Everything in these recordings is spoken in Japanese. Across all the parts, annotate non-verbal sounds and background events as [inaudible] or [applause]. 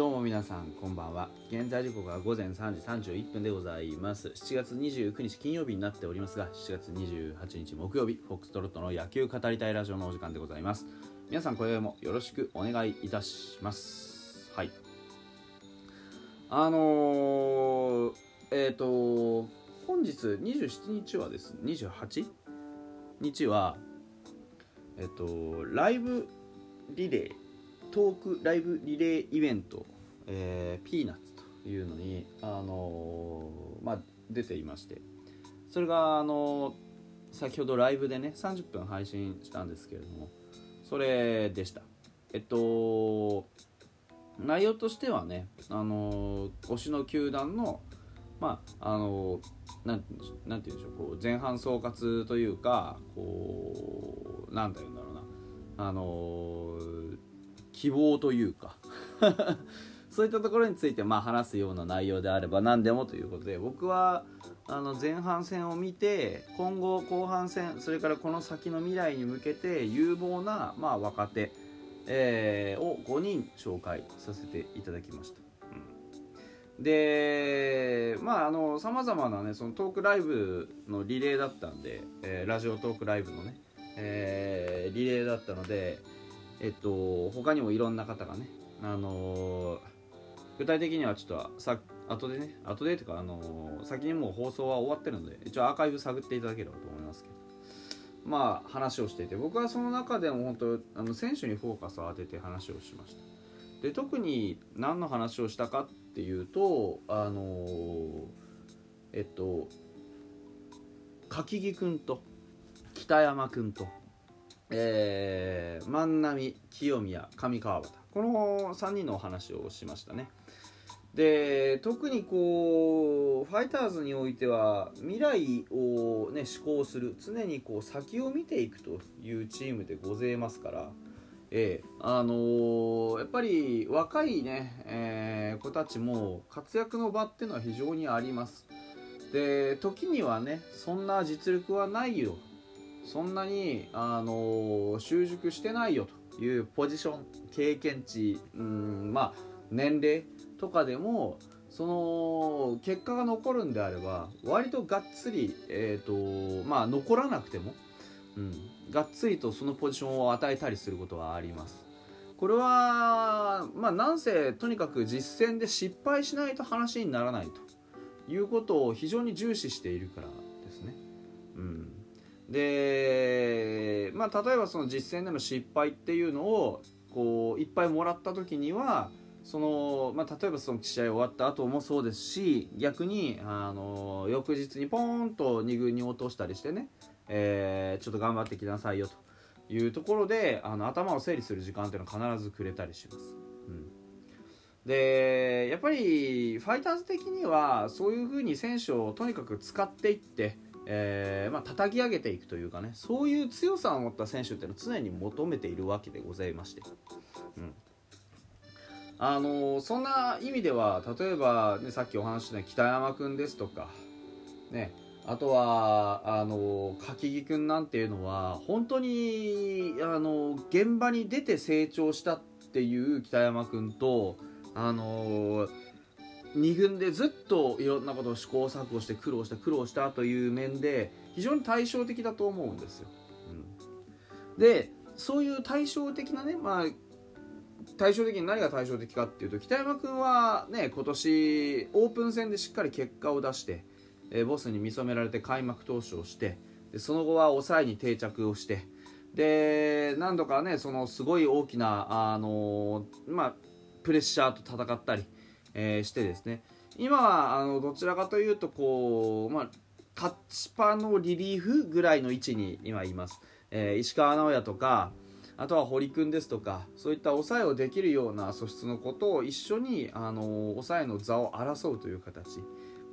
どうも皆さんこんばんは。現在時刻は午前3時31分でございます。7月29日金曜日になっておりますが7月28日木曜日フォックストロットの野球語りたいラジオのお時間でございます。皆さん今宵もよろしくお願いいたします。はい。あのー、えっ、ー、と本日27日はですね 28? 日はえっ、とライブリレートークライブリレーイベント、えー、ピーナッツというのに、あのー、まあ、出ていましてそれが、あのー、先ほどライブでね30分配信したんですけれどもそれでした。えっと内容としてはね、あの推しの球団のまああのなんなんて言うんでしょうこう前半総括というかこうなんだろうなあの希望というか [laughs] そういったところについてまあ話すような内容であれば何でもということで僕はあの前半戦を見て今後後半戦それからこの先の未来に向けて有望なまあ若手、えー、を5人紹介させていただきました。でまああのさまざまなねそのトークライブのリレーだったんで、えー、ラジオトークライブのね、えー、リレーだったのでえっと他にもいろんな方がねあのー、具体的にはちょっとさ後でね後でというかあのー、先にもう放送は終わってるので一応アーカイブ探っていただければと思いますけど。まあ話をしていて僕はその中でも本当あの選手にフォーカスを当てて話をしました。で特に何の話をしたかっていうとあのー、えっと柿木君と北山君と。えー、万波清宮上川端。この3人のお話をしましたね。で特にこうファイターズにおいては未来を、ね、思考する常にこう先を見ていくというチームでございますから、えー、あのー、やっぱり若いね、えー、子たちも活躍の場っていうのは非常にあります。で時にはねそんな実力はないよ。そんなに、あの習熟してないよというポジション経験値うんまあ年齢とかでもその結果が残るんであれば割とがっつり、えーとまあ、残らなくても、うん、がっつりとそのポジションを与えたりすることはあります。これは、まあ、なんせとにかく実践で失敗しないと話にならないということを非常に重視しているからですね。うんで、まあ、例えばその実践での失敗っていうのをこういっぱいもらった時にはその、まあ、例えばその試合終わった後もそうですし逆にあの翌日にポーンと2軍に落としたりしてね、えー、ちょっと頑張ってきなさいよというところであの頭を整理する時間っていうのは必ずくれたりします。うんでやっぱりファイターズ的にはそういうふうに選手をとにかく使っていってえーまあ叩き上げていくというかねそういう強さを持った選手っていうのを常に求めているわけでございまして、うん、あのー、そんな意味では例えば、ね、さっきお話しした北山君ですとかねあとはあの柿木君なんていうのは本当にあの現場に出て成長したっていう北山君とあの2軍でずっといろんなことを試行錯誤して苦労した苦労したという面で非常に対照的だと思うんですよ。うん、でそういう対照的なね、まあ、対照的に何が対照的かっていうと北山君はね今年オープン戦でしっかり結果を出して、えー、ボスに見初められて開幕投手をしてでその後は抑えに定着をしてで何度かねそのすごい大きな、あの、まあ、プレッシャーと戦ったり。えー、してですね今はあのどちらかというとこう、まあ、勝ちパのリリーフぐらいの位置に今います、えー、石川直也とかあとは堀君ですとかそういった抑えをできるような素質のことを一緒にあの抑えの座を争うという形。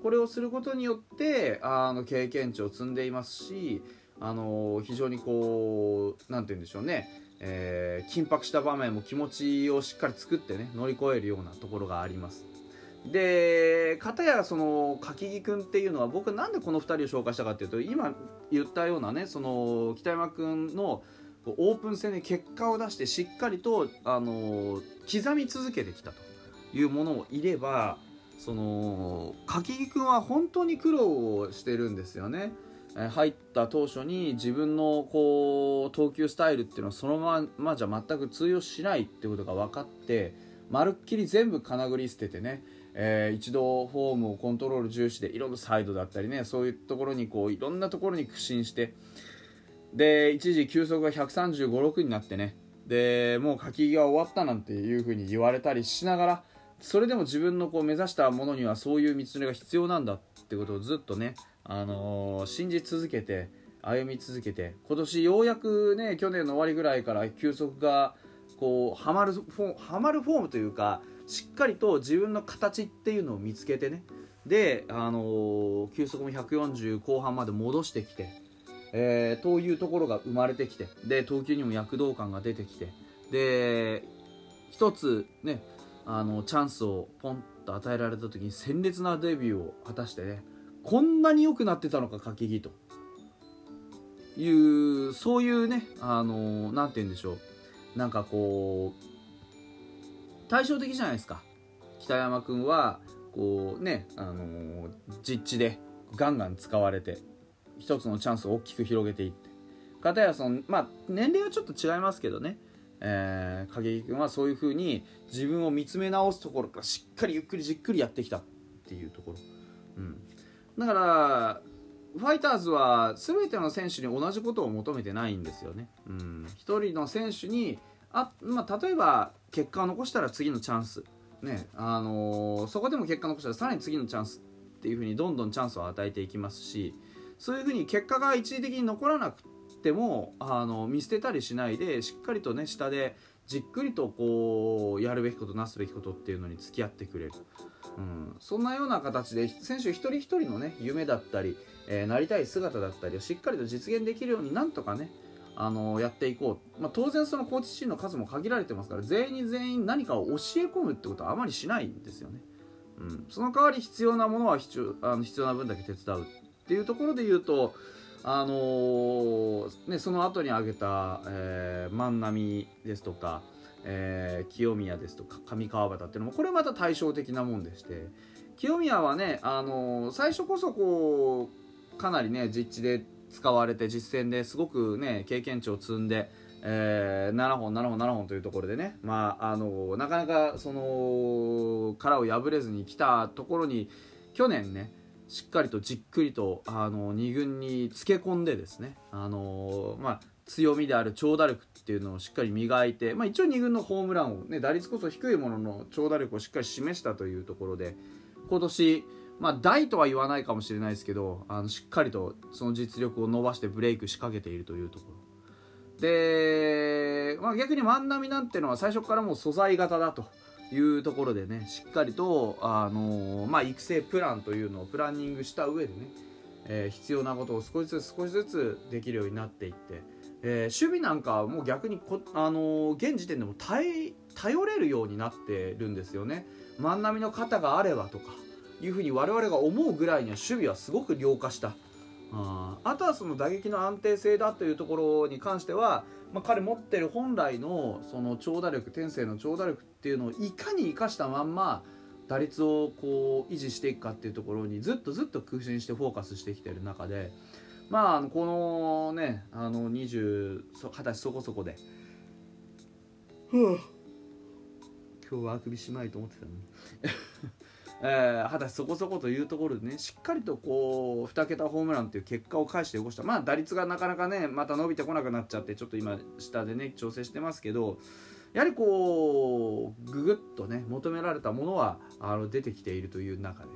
これをすることによってあの経験値を積んでいますしあの非常にこう何て言うんでしょうね。えー、緊迫した場面も気持ちをしっかり作ってね乗り越えるようなところがありますで片やその柿木君っていうのは僕なんでこの2人を紹介したかっていうと今言ったようなねその北山君のオープン戦で結果を出してしっかりと、あの刻み続けてきたというものをいればその柿木君は本当に苦労をしてるんですよね。入った当初に自分のこう投球スタイルっていうのはそのままじゃ全く通用しないってことが分かってまるっきり全部金繰り捨ててね、えー、一度フォームをコントロール重視でいろんなサイドだったりねそういうところにこういろんなところに苦心してで一時球速が135、6になってねでもう書きが終わったなんていうふうに言われたりしながらそれでも自分のこう目指したものにはそういう道のりが必要なんだってことをずっとね、あのー、信じ続けて歩み続けて今年ようやくね去年の終わりぐらいから球速がこうはまるフォはまるフォームというかしっかりと自分の形っていうのを見つけてね。で、あのー、球速も140後半まで戻してきて、えー、というところが生まれてきてで投球にも躍動感が出てきてで一つねあのチャンスをポンと与えられた時に鮮烈なデビューを果たしてねこんなに良くなってたのか柿木と。いうそういうねあの何て言うんでしょう。なんかこう対照的じゃないですか。北山君はこうねあの実地でガンガン使われて一つのチャンスを大きく広げていって。片やそのまあ年齢はちょっと違いますけどね。えー、影木君はそういうふうに自分を見つめ直すところからしっかりゆっくりじっくりやってきたっていうところ、うん、だからファイターズは全ての選手に同じことを求めてないんですよね、うん、1人の選手にあ、まあ、例えば結果を残したら次のチャンス、ねあのー、そこでも結果を残したらさらに次のチャンスっていうふうにどんどんチャンスを与えていきますしそういうふうに結果が一時的に残らなくてもあの見捨てたりしないでしっかりとね下でじっくりとこうやるべきことなすべきことっていうのに付き合ってくれる、うん、そんなような形で選手一人一人のね夢だったり、えー、なりたい姿だったりをしっかりと実現できるようになんとかねあのやっていこう、まあ、当然そのコーチ陣の数も限られてますから全員に全員何かを教え込むってことはあまりしないんですよね、うん、その代わり必要なものは必要あの必要な分だけ手伝うっていうところで言うとあのー、ね、その後に挙げた、えー、万波ですとか、えー、清宮ですとか上川端っていうのもこれまた対照的なもんでして清宮はね、あのー、最初こそこうかなりね実地で使われて実戦ですごくね経験値を積んで、えー、7本7本7本というところでね、まああのなかなかその殻を破れずに来たところに去年ねしっかりとじっくりとあの2軍につけ込んでですね、あのまあ、強みである長打力っていうのをしっかり磨いて、まあ、一応2軍のホームランを、ね、打率こそ低いものの長打力をしっかり示したというところで今年、まあ、大とは言わないかもしれないですけどあのしっかりとその実力を伸ばしてブレイクしかけているというところで、まあ、逆に万波なんてのは最初からもう素材型だと。いうところでねしっかりと、あのー、まあ、育成プランというのをプランニングした上でね、えー、必要なことを少しずつ少しずつできるようになっていって、えー、守備なんかはもう逆にこ、あの現時点でも頼れるようになってるんですよね。万波の肩があればとかいうふうに我々が思うぐらいには守備はすごく良化した。ああとはその打撃の安定性だというところに関しては、まあ、彼持ってる本来のその長打力天性の長打力っていうのをいかに生かしたまんま打率をこう維持していくかっていうところにずっとずっと空心してフォーカスしてきてる中でまあこのねあの20歳そこそこで。今日はあくびしまいと思ってたのにえー、歳そこそこというところでねしっかりとこう2桁ホームランっていう結果を返して起こした。まあ打率がなかなかねまた伸びてこなくなっちゃってちょっと今下でね調整してますけどやはりこうググッとね求められたものはあの出てきているという中で。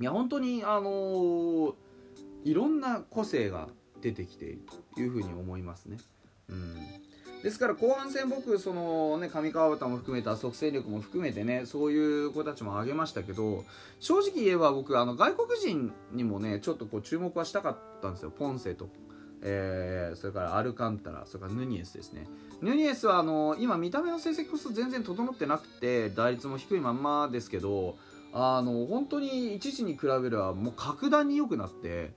いや本当にあのー、いろんな個性が出てきているというふうに思いますね。うん。ですから後半戦僕そのね上川端も含めた即戦力も含めてねそういう子たちも挙げましたけど正直言えば僕あの外国人にもねちょっとこう注目はしたかったんですよ。ポンセと、えー、それからアルカンタラそれからヌニエスですね。ヌニエスはあの今見た目の成績こそ全然整ってなくて打率も低いまんまですけどあの本当に一時に比べればもう格段に良くなって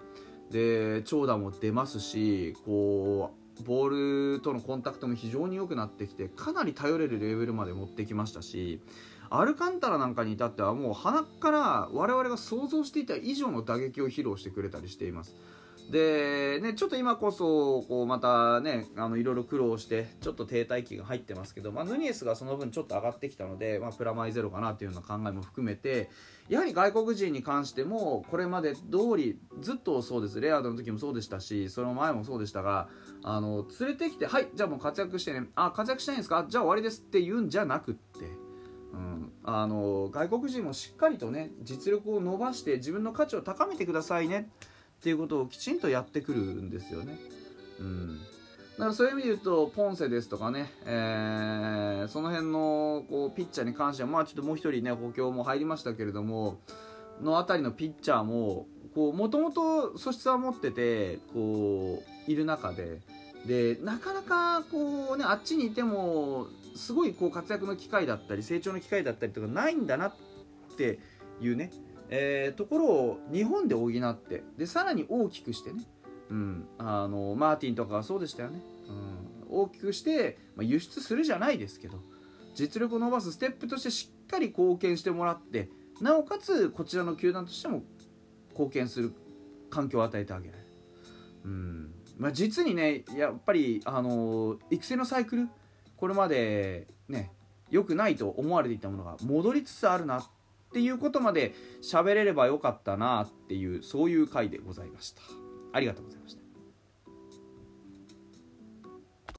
で長打も出ますしこうボールとのコンタクトも非常に良くなってきてかなり頼れるレベルまで持ってきましたしアルカンタラなんかに至ってはもう鼻から我々が想像していた以上の打撃を披露してくれたりしています。で、ね、ちょっと今こそこうまたねあのいろいろ苦労してちょっと停滞期が入ってますけど、まあ、ヌニエスがその分ちょっと上がってきたので、まあ、プラマイゼロかなというような考えも含めてやはり外国人に関してもこれまで通りずっとそうですレアードの時もそうでしたしその前もそうでしたがあの連れてきてはいじゃあもう活躍してねあ活躍したいんですか？じゃあ終わりですって言うんじゃなくって。うん、あの外国人もしっかりとね実力を伸ばして自分の価値を高めてくださいねっていうことをきちんとやってくるんですよね。うん、だからそういう意味で言うとポンセですとかね、えー、その辺のこうピッチャーに関してはまあちょっともう一人ね補強も入りましたけれどものあたりのピッチャーももともと素質は持っててこういる中ででなかなかこうねあっちにいてもすごいこう活躍の機会だったり成長の機会だったりとかないんだなっていうねえー、ところを日本で補ってでさらに大きくしてね、うん、あのマーティンとかはそうでしたよね、うん、大きくして、まあ、輸出するじゃないですけど実力を伸ばすステップとしてしっかり貢献してもらってなおかつこちらの球団としても貢献する環境を与えてあげる、うん。まあ、実にねやっぱりあの育成のサイクルこれまでね良くないと思われていたものが戻りつつあるなっていうことまで喋れればよかったなっていうそういう回でございました。ありがとうございました。